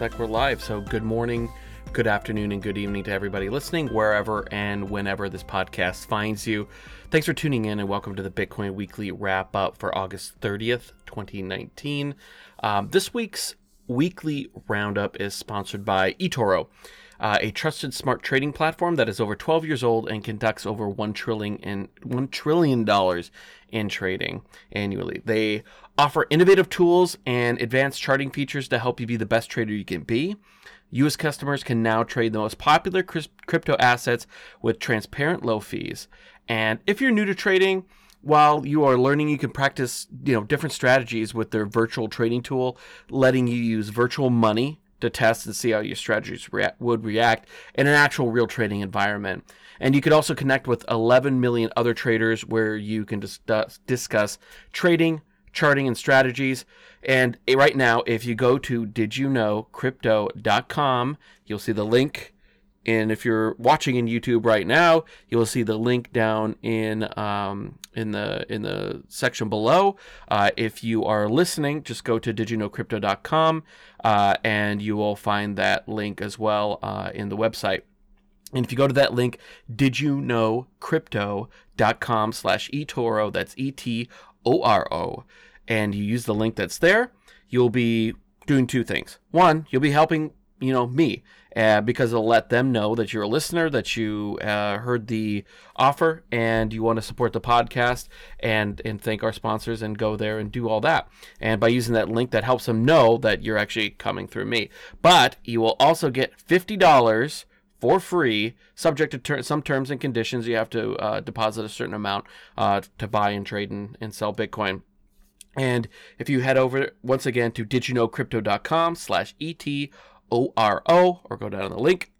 like we're live. So, good morning, good afternoon, and good evening to everybody listening, wherever and whenever this podcast finds you. Thanks for tuning in, and welcome to the Bitcoin Weekly Wrap Up for August 30th, 2019. Um, this week's weekly roundup is sponsored by eToro. Uh, a trusted smart trading platform that is over 12 years old and conducts over one trillion in one trillion dollars in trading annually. They offer innovative tools and advanced charting features to help you be the best trader you can be. U.S. customers can now trade the most popular crypto assets with transparent low fees. And if you're new to trading, while you are learning, you can practice, you know, different strategies with their virtual trading tool, letting you use virtual money to test and see how your strategies rea- would react in an actual real trading environment. And you could also connect with 11 million other traders where you can dis- discuss trading, charting, and strategies. And right now, if you go to didyouknowcrypto.com, you'll see the link and if you're watching in YouTube right now, you will see the link down in um, in the in the section below. Uh, if you are listening, just go to didyouknowcrypto.com uh, and you will find that link as well uh, in the website. And if you go to that link, didyouknowcrypto.com slash eToro, that's E-T-O-R-O, and you use the link that's there, you'll be doing two things. One, you'll be helping you know me uh, because it'll let them know that you're a listener that you uh, heard the offer and you want to support the podcast and and thank our sponsors and go there and do all that and by using that link that helps them know that you're actually coming through me but you will also get $50 for free, subject to ter- some terms and conditions. You have to uh, deposit a certain amount uh, to buy and trade and, and sell Bitcoin. And if you head over once again to didyouknowcrypto.com slash ET O R O, or go down on the link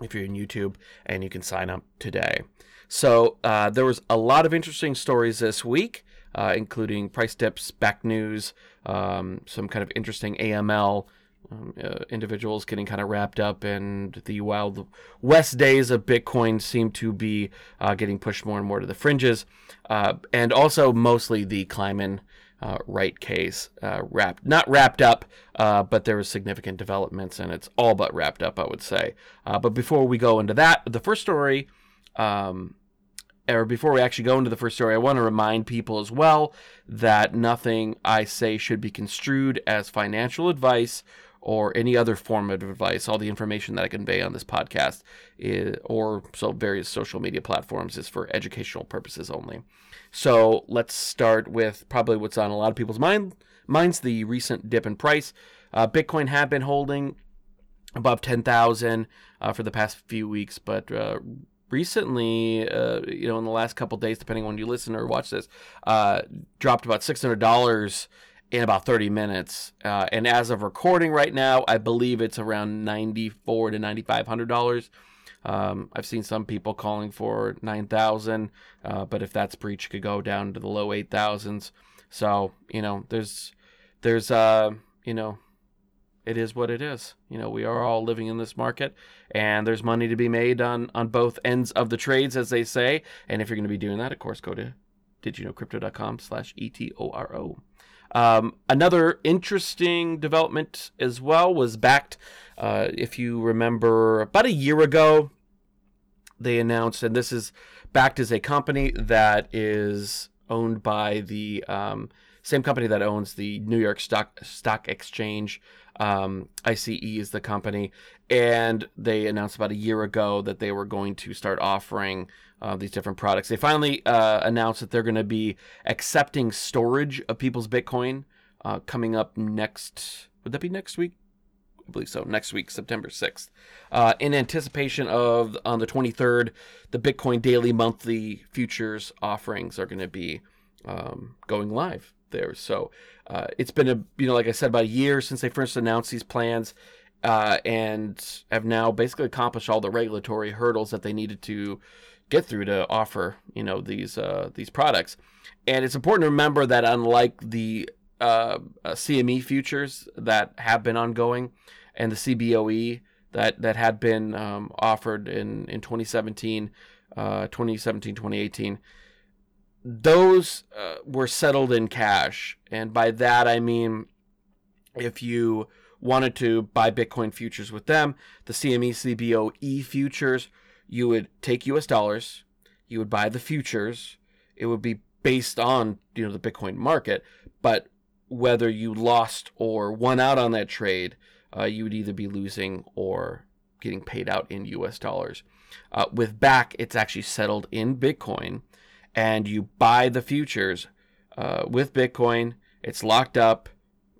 if you're in YouTube, and you can sign up today. So uh, there was a lot of interesting stories this week, uh, including price dips, Bakkt news, um, some kind of interesting AML. Um, uh, individuals getting kind of wrapped up, and the wild west days of Bitcoin seem to be uh, getting pushed more and more to the fringes, uh, and also mostly the Kleiman uh, right case uh, wrapped not wrapped up uh, but there was significant developments and it's all but wrapped up i would say. But before we go into that the first story um, or before we actually go into the first story i want to remind people as well that nothing i say should be construed as financial advice or any other form of advice. All the information that I convey on this podcast is, or so various social media platforms is for educational purposes only. So let's start with probably what's on a lot of people's mind minds the recent dip in price. Uh, Bitcoin had been holding above 10,000 uh, for the past few weeks, but uh, recently, uh, you know, in the last couple days, depending on when you listen or watch this, uh, dropped about $600 in about 30 minutes. Uh, and as of recording right now, I believe it's around 94 to $9,500. Um, I've seen some people calling for 9,000, uh, but if that's breach, could go down to the low 8,000s. So, you know, there's, there's, uh, you know, it is what it is. You know, we are all living in this market, and there's money to be made on on both ends of the trades, as they say. And if you're going to be doing that, of course, go to did you know didyouknowcrypto.com slash etoro. Um, another interesting development as well was Bakkt, Uh, if you remember, about a year ago, they announced, and this is Bakkt as a company that is owned by the um, same company that owns the New York Stock Stock Exchange. Um, ICE is the company, and they announced about a year ago that they were going to start offering uh, these different products. They finally uh, announced that they're going to be accepting storage of people's Bitcoin uh, coming up next. Would that be next week? I believe so. Next week, September 6th. Uh, in anticipation of on the 23rd, the Bitcoin daily monthly futures offerings are going to be um, going live there. So uh, it's been a you know like I said about a year since they first announced these plans, uh, and have now basically accomplished all the regulatory hurdles that they needed to get through to offer you know these uh, these products. And it's important to remember that unlike the uh, uh, CME futures that have been ongoing and the CBOE that that had been um, offered in in 2017, uh, 2017, 2018 those uh, were settled in cash. And by that, I mean if you wanted to buy Bitcoin futures with them, the CME CBO E futures, you would take US dollars, you would buy the futures. It would be based on, you know, the Bitcoin market, but whether you lost or won out on that trade, uh, you would either be losing or getting paid out in US dollars. Uh, with Bakkt, it's actually settled in Bitcoin, and you buy the futures uh, with Bitcoin. It's locked up,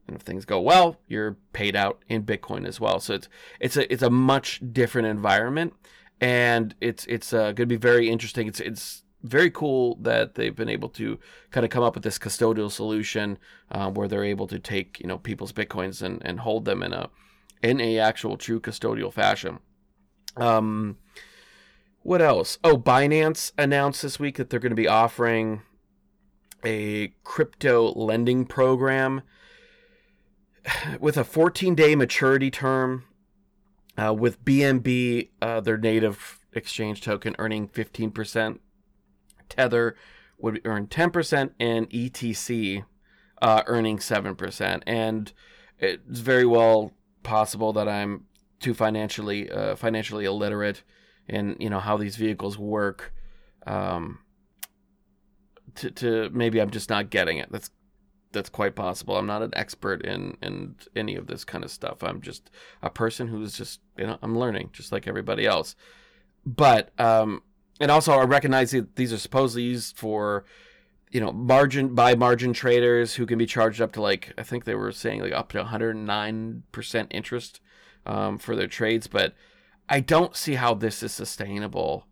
and if things go well, you're paid out in Bitcoin as well. So it's it's a it's a much different environment, and it's it's uh, going to be very interesting. It's it's very cool that they've been able to kind of come up with this custodial solution uh, where they're able to take you know people's bitcoins and, and hold them in a in a actual true custodial fashion. Um, what else? Oh, Binance announced this week that they're going to be offering a crypto lending program with a 14 day maturity term. Uh, with BNB, uh, their native exchange token, earning 15%. Tether would earn 10%, and ETC uh, earning 7%. And it's very well possible that I'm too financially uh, financially illiterate in you know how these vehicles work. Um, to, to maybe I'm just not getting it. That's that's quite possible. I'm not an expert in in any of this kind of stuff. I'm just a person who's just you know I'm learning just like everybody else. But um, and also I recognize that these are supposedly used for you know margin by margin traders who can be charged up to like I think they were saying like up to 109 percent interest um, for their trades, but I don't see how this is sustainable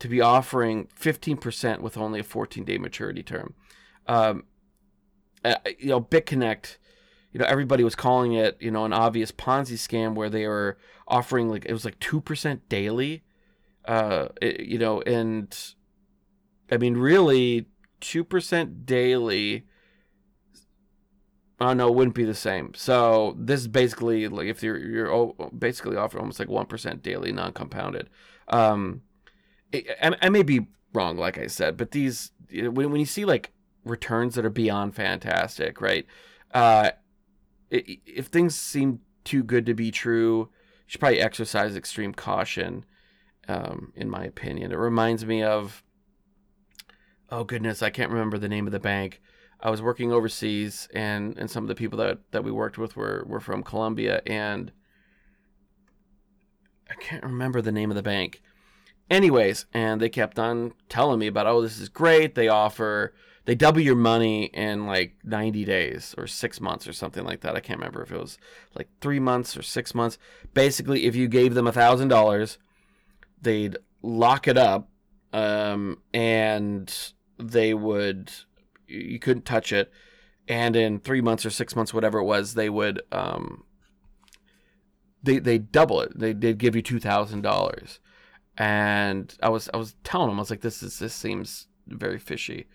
to be offering 15% with only a 14 day maturity term. Um, uh, you know, BitConnect, you know, everybody was calling it, you know, an obvious Ponzi scam where they were offering like, it was like 2% daily, uh, it, you know, and I mean, really, 2% daily. Oh no, it wouldn't be the same. So this is basically like if you're you're basically offering almost like one percent daily, non-compounded. Um, I, I may be wrong, like I said, but these when when you see like returns that are beyond fantastic, right? Uh, if things seem too good to be true, you should probably exercise extreme caution. Um, in my opinion, it reminds me of oh goodness, I can't remember the name of the bank. I was working overseas, and and some of the people that that we worked with were were from Colombia, and I can't remember the name of the bank anyways, and they kept on telling me about, oh, this is great. They offer, they double your money in like 90 days or six months or something like that. I can't remember if it was like three months or six months. Basically, if you gave them a thousand dollars, they'd lock it up, um, and they would, you couldn't touch it. And in three months or six months, whatever it was, they would, um, they they double it. They they'd give you two thousand dollars and I was I was telling him I was like this is this seems very fishy,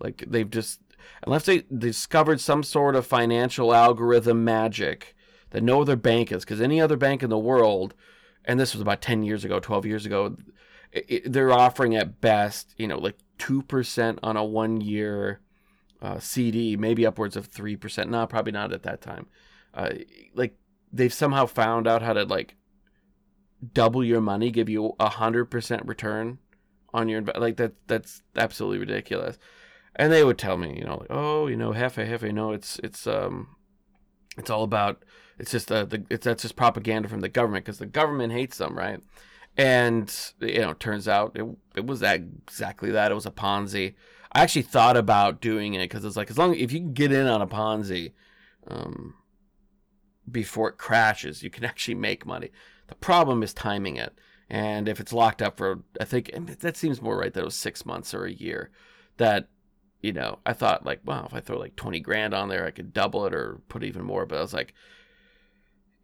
like they've just unless they discovered some sort of financial algorithm magic that no other bank is because any other bank in the world, and this was about ten years ago, twelve years ago, it, it, they're offering at best you know like two percent on a one year uh, CD, maybe upwards of three percent. No, probably not at that time. Uh, like they've somehow found out how to like double your money, give you a hundred percent return on your like that. That's absolutely ridiculous. And they would tell me, you know, like, oh, you know, hefe, hefe. No, it's it's um, it's all about. It's just uh, the it's that's just propaganda from the government because the government hates them, right? And you know, turns out it it was that, exactly that. It was a Ponzi. I actually thought about doing it because it's like as long if you can get in on a Ponzi, um, before it crashes, you can actually make money. The problem is timing it. And if it's locked up for, I think that seems more right that it was six months or a year. That, you know, I thought like, wow, if I throw like 20 grand on there, I could double it or put even more. But I was like,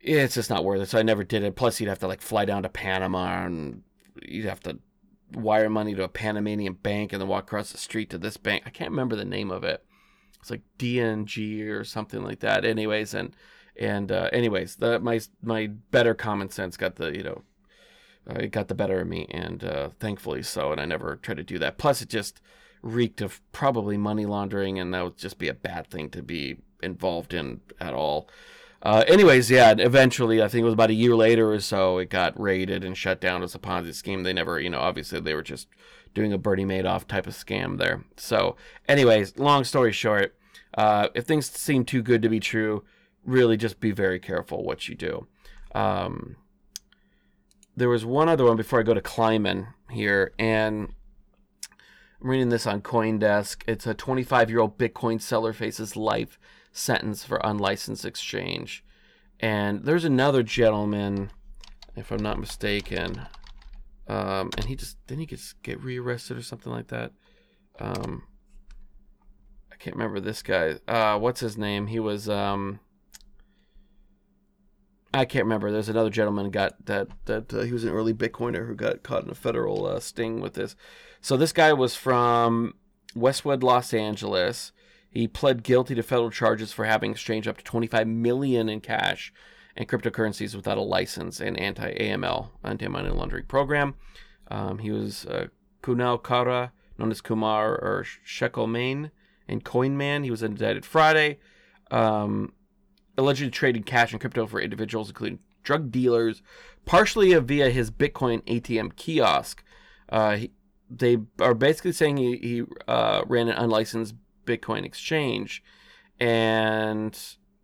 it's just not worth it. So I never did it. Plus, you'd have to like fly down to Panama and you'd have to wire money to a Panamanian bank and then walk across the street to this bank. I can't remember the name of it. It's like DNG or something like that. Anyways, and and uh, anyways, the, my my better common sense got the you know, uh, it got the better of me, and uh, thankfully so. And I never tried to do that. Plus, it just reeked of probably money laundering, and that would just be a bad thing to be involved in at all. Uh, anyways, yeah, eventually, I think it was about a year later or so, it got raided and shut down as a Ponzi scheme. They never, you know, obviously they were just doing a Bernie Madoff type of scam there. So, anyways, long story short, uh, if things seem too good to be true, really just be very careful what you do. Um, there was one other one before I go to Kleiman here, and I'm reading this on CoinDesk. It's a 25 year old Bitcoin seller faces life sentence for unlicensed exchange. And there's another gentleman, if I'm not mistaken, um, and he just didn't he just get rearrested or something like that. Um, I can't remember this guy. Uh, what's his name? He was um, I can't remember. There's another gentleman got that that uh, he was an early Bitcoiner who got caught in a federal uh, sting with this. So this guy was from Westwood, Los Angeles. He pled guilty to federal charges for having exchanged up to 25 million in cash and cryptocurrencies without a license and anti-AML, anti-money laundering program. Um, he was uh, Kunal Kalra, known as Kumar or Shekel Main and Coin Man. He was indicted Friday. Um, allegedly traded cash and crypto for individuals, including drug dealers, partially via his Bitcoin ATM kiosk. Uh, he, they are basically saying he, he uh, ran an unlicensed Bitcoin exchange. And,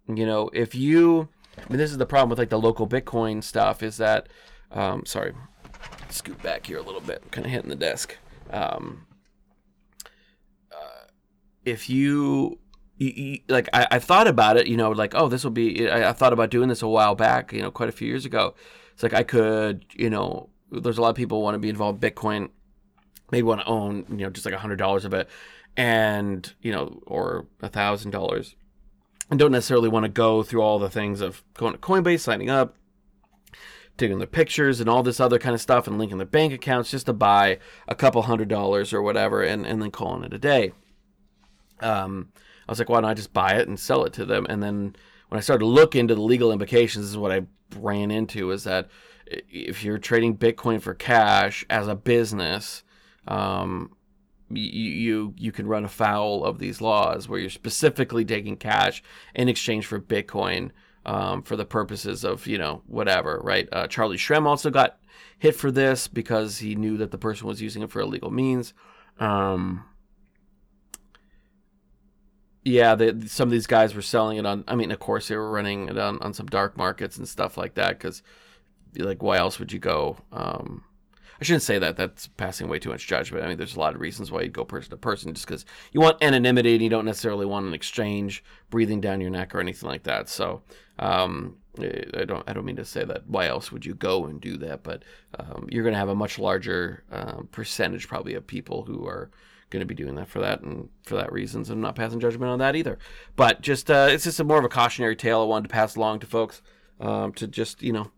you know, if you, I mean, this is the problem with like the local Bitcoin stuff is that, um, sorry, scoot back here a little bit, I'm kind of hitting the desk. Um, uh, if you, you, you, like I, I thought about it, you know, like oh, this will be. I, I, thought about doing this a while back, you know, quite a few years ago. It's like I could, you know, there's a lot of people want to be involved in Bitcoin, maybe want to own, you know, just like a hundred dollars of it, and you know, or a thousand dollars, and don't necessarily want to go through all the things of going to Coinbase, signing up, taking their pictures and all this other kind of stuff, and linking their bank accounts just to buy a couple hundred dollars or whatever, and and then calling it a day. Um, I was like, why don't I just buy it and sell it to them? And then when I started to look into the legal implications, is what I ran into: is that if you're trading Bitcoin for cash as a business, um, you, you you can run afoul of these laws where you're specifically taking cash in exchange for Bitcoin um, for the purposes of you know whatever, right? Uh, Charlie Shrem also got hit for this because he knew that the person was using it for illegal means. Um, yeah, they, some of these guys were selling it on. I mean, of course, they were running it on, on some dark markets and stuff like that. Because, like, why else would you go? Um, I shouldn't say that. That's passing way too much judgment. I mean, there's a lot of reasons why you'd go person to person, just because you want anonymity and you don't necessarily want an exchange breathing down your neck or anything like that. So, um, I don't. I don't mean to say that. Why else would you go and do that? But um, you're going to have a much larger um, percentage, probably, of people who are going to be doing that for that and for that reasons. I'm not passing judgment on that either. But just uh, it's just a more of a cautionary tale I wanted to pass along to folks um, to just you know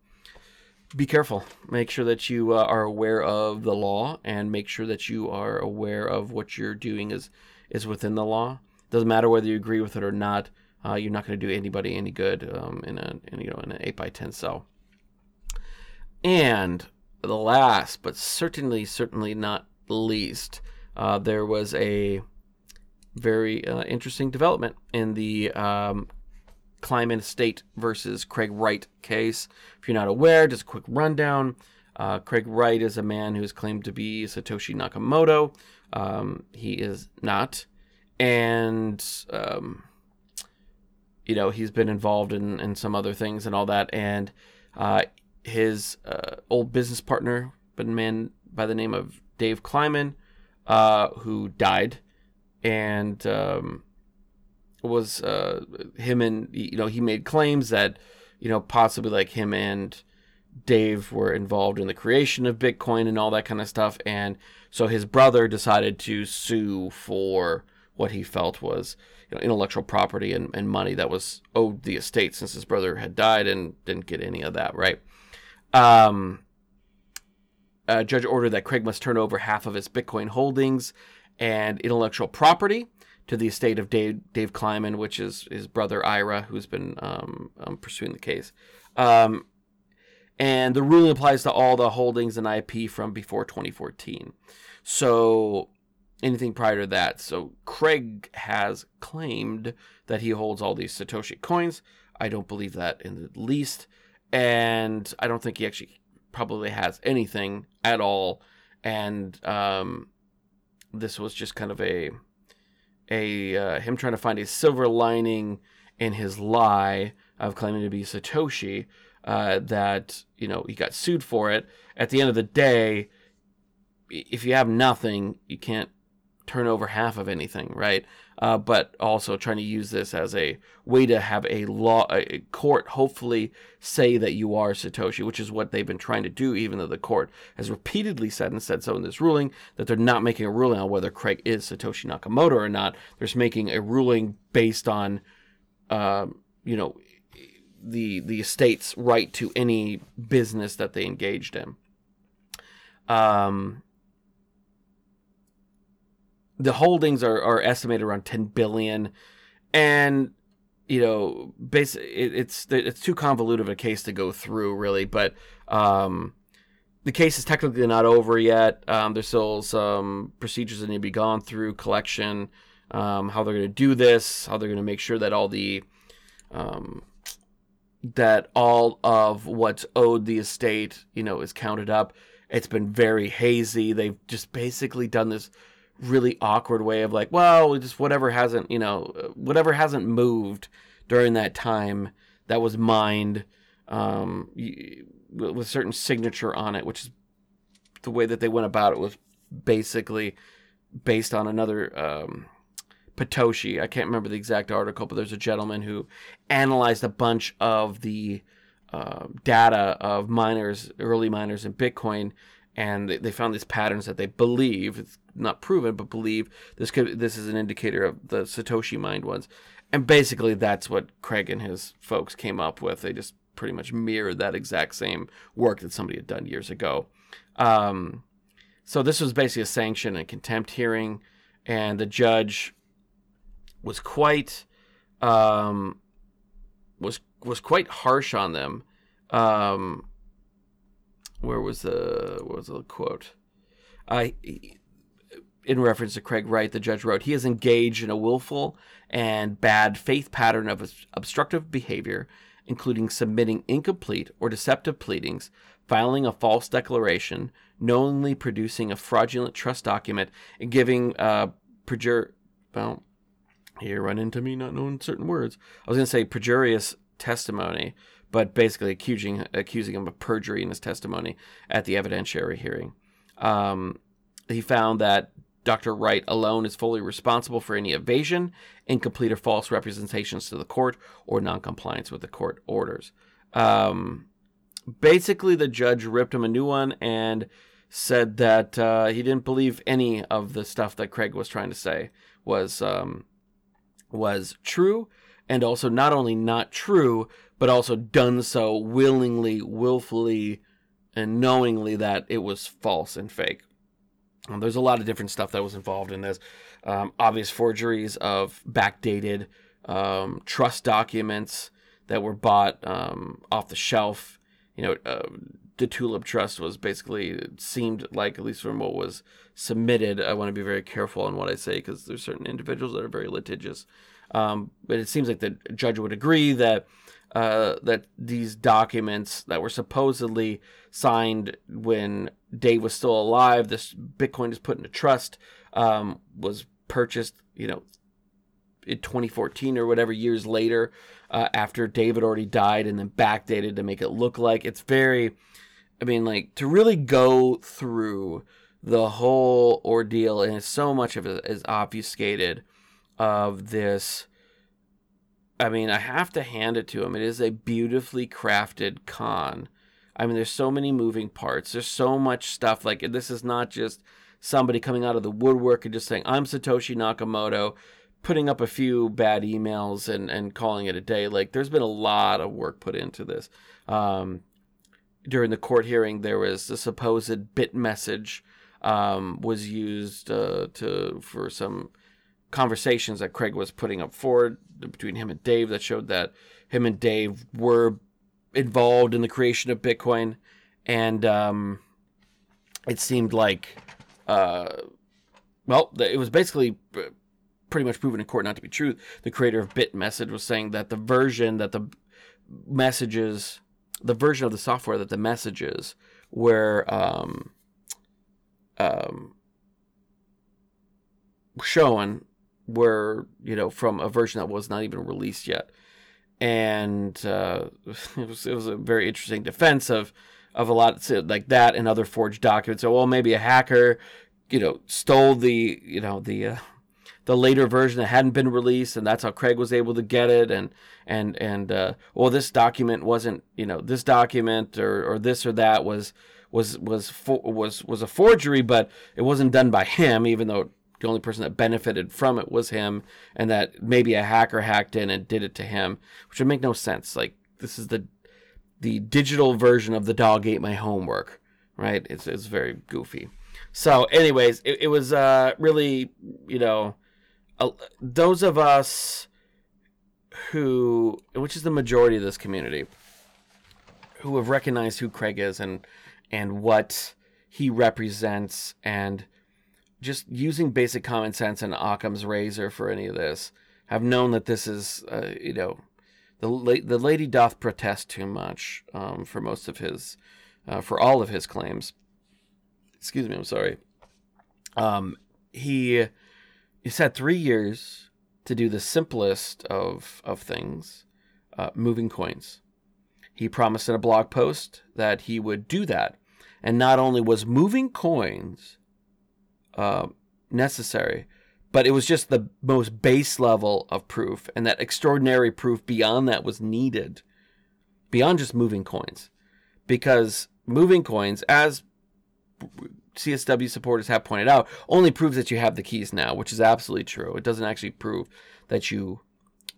be careful. Make sure that you uh, are aware of the law and make sure that you are aware of what you're doing is is within the law. Doesn't matter whether you agree with it or not. Uh, you're not going to do anybody any good um, in a in, you know in an eight by ten cell. And the last, but certainly certainly not least, uh, there was a very uh, interesting development in the um, Kleiman Estate versus Craig Wright case. If you're not aware, just a quick rundown. Uh, Craig Wright is a man who is claimed to be Satoshi Nakamoto. Um, he is not. And, um, you know, he's been involved in, in some other things and all that. And uh, his uh, old business partner, but a man by the name of Dave Kleiman, uh, who died, and um, was uh, him and you know he made claims that you know possibly like him and Dave were involved in the creation of Bitcoin and all that kind of stuff, and so his brother decided to sue for what he felt was you know, intellectual property and, and money that was owed the estate since his brother had died and didn't get any of that right. Um, a judge ordered that Craig must turn over half of his Bitcoin holdings and intellectual property to the estate of Dave, Dave Kleiman, which is his brother Ira, who's been um, um, pursuing the case. Um, and the ruling applies to all the holdings and IP from before 2014. So anything prior to that. So Craig has claimed that he holds all these Satoshi coins. I don't believe that in the least, and I don't think he actually probably has anything at all. And um, this was just kind of a a uh, him trying to find a silver lining in his lie of claiming to be Satoshi. Uh, that you know he got sued for it. At the end of the day, if you have nothing, you can't turn over half of anything, right? Uh, but also trying to use this as a way to have a law, a court hopefully say that you are Satoshi, which is what they've been trying to do, even though the court has repeatedly said and said so in this ruling that they're not making a ruling on whether Craig is Satoshi Nakamoto or not. They're just making a ruling based on, um, you know, the the estate's right to any business that they engaged in. Um, the holdings are, are estimated around 10 billion. And you know basically it, it's it's too convoluted of a case to go through really but um, the case is technically not over yet. Um, there's still some procedures that need to be gone through collection um, how they're going to do this how they're going to make sure that all the um, that all of what's owed the estate you know is counted up. It's been very hazy. They've just basically done this really awkward way of like, well, just whatever hasn't, you know, whatever hasn't moved during that time that was mined um, with a certain signature on it, which is the way that they went about it was basically based on another um, Patoshi. I can't remember the exact article, but there's a gentleman who analyzed a bunch of the uh, data of miners, early miners in Bitcoin, and they, they found these patterns that they believe not proven but believe this could this is an indicator of the satoshi mined ones. And basically that's what craig and his folks came up with. They just pretty much mirrored that exact same work that somebody had done years ago. Um, so this was basically a sanction and contempt hearing and the judge was quite um, was was quite harsh on them. Um, where was the what was the quote? I in reference to Craig Wright, the judge wrote, he is engaged in a willful and bad faith pattern of obstructive behavior, including submitting incomplete or deceptive pleadings, filing a false declaration, knowingly producing a fraudulent trust document, and giving uh, perjur. Well, here run into me not knowing certain words. I was going to say perjurious testimony, but basically accusing accusing him of perjury in his testimony at the evidentiary hearing. Um, he found that Dr. Wright alone is fully responsible for any evasion, incomplete or false representations to the court, or noncompliance with the court orders. Um, basically, the judge ripped him a new one and said that uh, he didn't believe any of the stuff that Craig was trying to say was um, was true, and also not only not true, but also done so willingly, willfully, and knowingly that it was false and fake. Um, there's a lot of different stuff that was involved in this. Um, obvious forgeries of backdated um, trust documents that were bought um, off the shelf. You know, uh, the Tulip Trust was basically, seemed like, at least from what was submitted, I want to be very careful on what I say because there's certain individuals that are very litigious. Um, but it seems like the judge would agree that uh, that these documents that were supposedly signed when Dave was still alive, this Bitcoin is put into trust, um, was purchased, you know, in 2014 or whatever years later, uh, after David already died, and then backdated to make it look like it's very. I mean, like to really go through the whole ordeal, and so much of it is obfuscated of this I mean, I have to hand it to him. It is a beautifully crafted con. I mean, there's so many moving parts. There's so much stuff. Like, this is not just somebody coming out of the woodwork and just saying, I'm Satoshi Nakamoto, putting up a few bad emails and, and calling it a day. Like, there's been a lot of work put into this. Um, during the court hearing, there was a supposed BitMessage um, was used uh, to for some conversations that Craig was putting up forward between him and Dave that showed that him and Dave were involved in the creation of Bitcoin, and um, it seemed like, uh, well, it was basically pretty much proven in court not to be true. The creator of BitMessage was saying that the version that the messages, the version of the software that the messages were um, um, shown were you know from a version that was not even released yet, and uh, it was it was a very interesting defense of of a lot like that and other forged documents. So well, maybe a hacker, you know, stole the you know the uh, the later version that hadn't been released, and that's how Craig was able to get it. And and and uh, well, this document wasn't you know this document or or this or that was was was for, was was a forgery, but it wasn't done by him, even though the only person that benefited from it was him, and that maybe a hacker hacked in and did it to him, which would make no sense. Like this is the the digital version of the dog ate my homework, right? It's it's very goofy. So, anyways, it, it was uh, really you know those of us who, which is the majority of this community, who have recognized who Craig is and and what he represents, and just using basic common sense and Occam's razor for any of this, have known that this is, uh, you know, the la- the lady doth protest too much um, for most of his, uh, for all of his claims. Excuse me, I'm sorry. Um, he he's had three years to do the simplest of of things, uh, moving coins. He promised in a blog post that he would do that, and not only was moving coins uh, necessary, but it was just the most base level of proof, and that extraordinary proof beyond that was needed, beyond just moving coins, because moving coins, as CSW supporters have pointed out, only proves that you have the keys now, which is absolutely true. It doesn't actually prove that you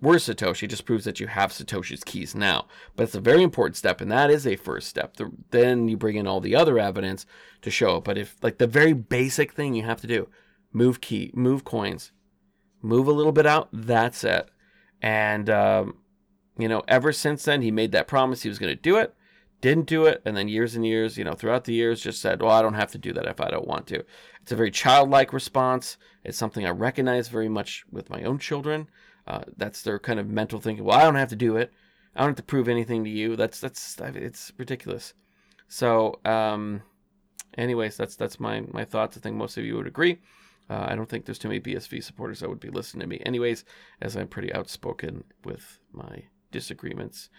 were Satoshi, just proves that you have Satoshi's keys now. But it's a very important step, and that is a first step. The, then you bring in all the other evidence to show it. But if, like, the very basic thing you have to do, move key, move coins, move a little bit out, that's it. And, um, you know, ever since then, he made that promise he was going to do it didn't do it, and then years and years, you know, throughout the years, just said, "Well, I don't have to do that if I don't want to." It's a very childlike response. It's something I recognize very much with my own children. Uh, that's their kind of mental thinking. Well, I don't have to do it. I don't have to prove anything to you. That's that's it's ridiculous. So, um, anyways, that's that's my my thoughts. I think most of you would agree. Uh, I don't think there's too many BSV supporters that would be listening to me, anyways, as I'm pretty outspoken with my disagreements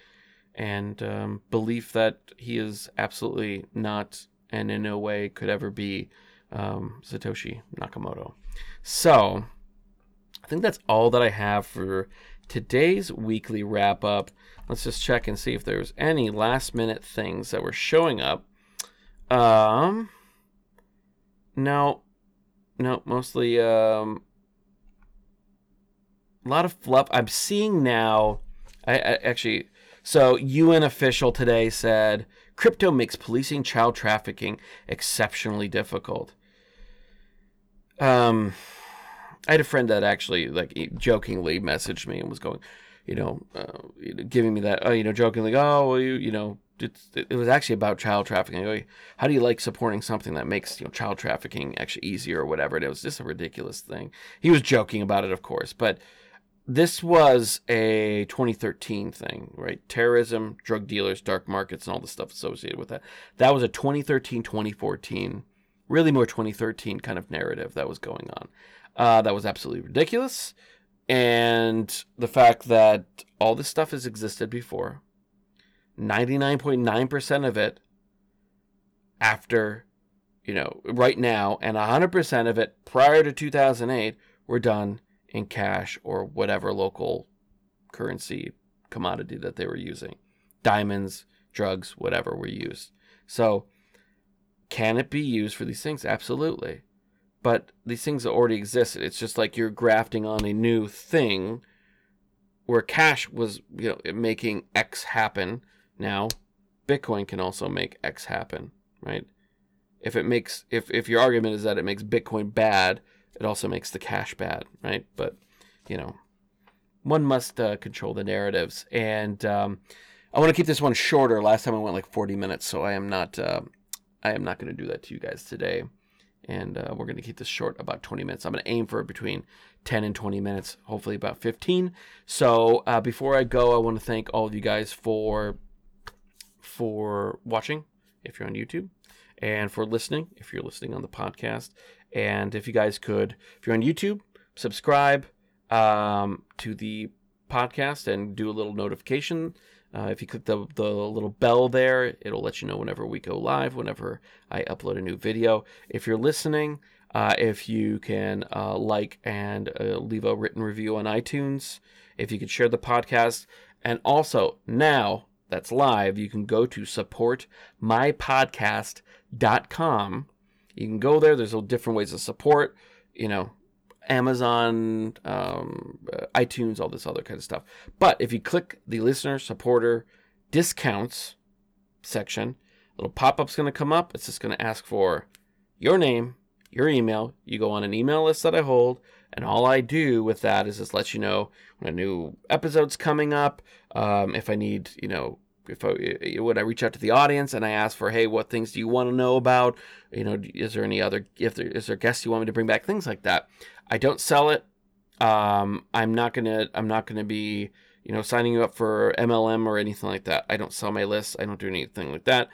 and um, belief that he is absolutely not and in no way could ever be um, Satoshi Nakamoto. So, think that's all that I have for today's weekly wrap up. Let's just check and see if there's any last minute things that were showing up. Um, no, no, mostly um, a lot of fluff. I'm seeing now. I, I actually so, UN official today said crypto makes policing child trafficking exceptionally difficult. Um, I had a friend that actually, like, jokingly messaged me and was going, you know, uh, giving me that, oh, you know, jokingly, oh, well, you, you know, it was actually about child trafficking. How do you like supporting something that makes you know child trafficking actually easier or whatever? And it was just a ridiculous thing. He was joking about it, of course, but this was a 2013 thing, right? Terrorism, drug dealers, dark markets, and all the stuff associated with that. That was a 2013, 2014, really more 2013 kind of narrative that was going on. Uh, that was absolutely ridiculous. And the fact that all this stuff has existed before, 99.9% of it after, you know, right now, and 100% of it prior to 2008 were done in cash or whatever local currency commodity that they were using. Diamonds, drugs, whatever were used. So, can it be used for these things? Absolutely. But these things already existed. It's just like you're grafting on a new thing where cash was, you know, making X happen. Now, Bitcoin can also make X happen, right? If it makes if if your argument is that it makes Bitcoin bad, it also makes the cash bad, right? But you know, one must uh, control the narratives, and um, I want to keep this one shorter. Last time I went like 40 minutes, so I am not uh, I am not going to do that to you guys today. And uh, we're going to keep this short about 20 minutes. I'm going to aim for between 10 and 20 minutes, hopefully about 15. So uh, before I go, I want to thank all of you guys for for watching if you're on YouTube, and for listening if you're listening on the podcast. And if you guys could, if you're on YouTube, subscribe um, to the podcast and do a little notification. Uh, if you click the, the little bell there, it'll let you know whenever we go live, whenever I upload a new video. If you're listening, uh, if you can uh, like and uh, leave a written review on iTunes, if you could share the podcast, and also now that's live, you can go to supportmypodcast.com. You can go there. There's a different ways of support. You know, Amazon, um, uh, iTunes, all this other kind of stuff. But if you click the listener supporter discounts section, a little pop up's going to come up. It's just going to ask for your name, your email. You go on an email list that I hold, and all I do with that is just let you know when a new episode's coming up. Um, if I need, you know, if I when I reach out to the audience and I ask for, hey, what things do you want to know about? You know, is there any other if there is there guests you want me to bring back? Things like that. I don't sell it. Um, I'm not gonna I'm not gonna be you know signing you up for MLM or anything like that. I don't sell my list. I don't do anything like that.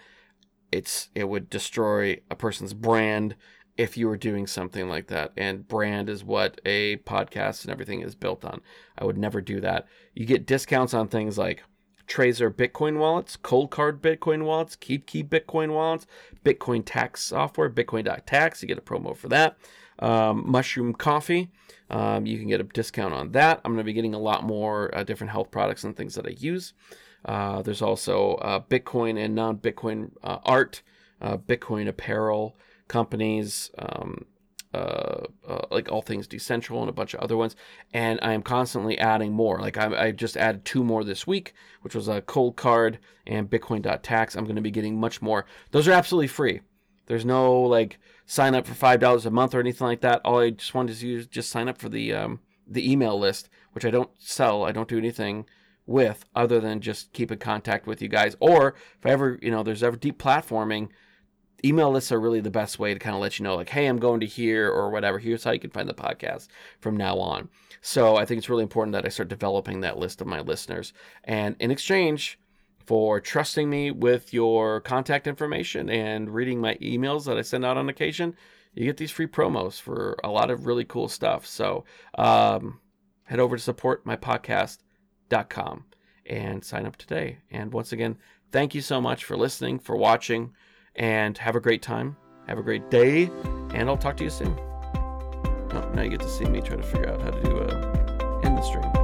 It's it would destroy a person's brand if you were doing something like that. And brand is what a podcast and everything is built on. I would never do that. You get discounts on things like Trezor Bitcoin wallets, Coldcard Bitcoin wallets, KeepKey Bitcoin wallets, Bitcoin tax software, Bitcoin.tax. You get a promo for that. Um, mushroom coffee. Um, you can get a discount on that. I'm going to be getting a lot more uh, different health products and things that I use. Uh, there's also uh, Bitcoin and non Bitcoin uh, art, uh, Bitcoin apparel companies. Um, uh, like all things decentral and a bunch of other ones and i am constantly adding more like I, I just added two more this week which was a Coldcard and bitcoin.tax i'm going to be getting much more those are absolutely free there's no like sign up for five dollars a month or anything like that. All i just wanted to do is just sign up for the um, the email list which i don't sell i don't do anything with other than just keep in contact with you guys. Or if I ever you know there's ever deep platforming email lists are really the best way to kind of let you know like hey i'm going to here or whatever. Here's how you can find the podcast from now on. So i think it's really important that i start developing that list of my listeners. And in exchange for trusting me with your contact information and reading my emails that i send out on occasion you get these free promos for a lot of really cool stuff so um, head over to supportmypodcast.com and sign up today and once again thank you so much for listening for watching and have a great time. Have a great day, and I'll talk to you soon. Oh, now you get to see me try to figure out how to do a uh, end the stream.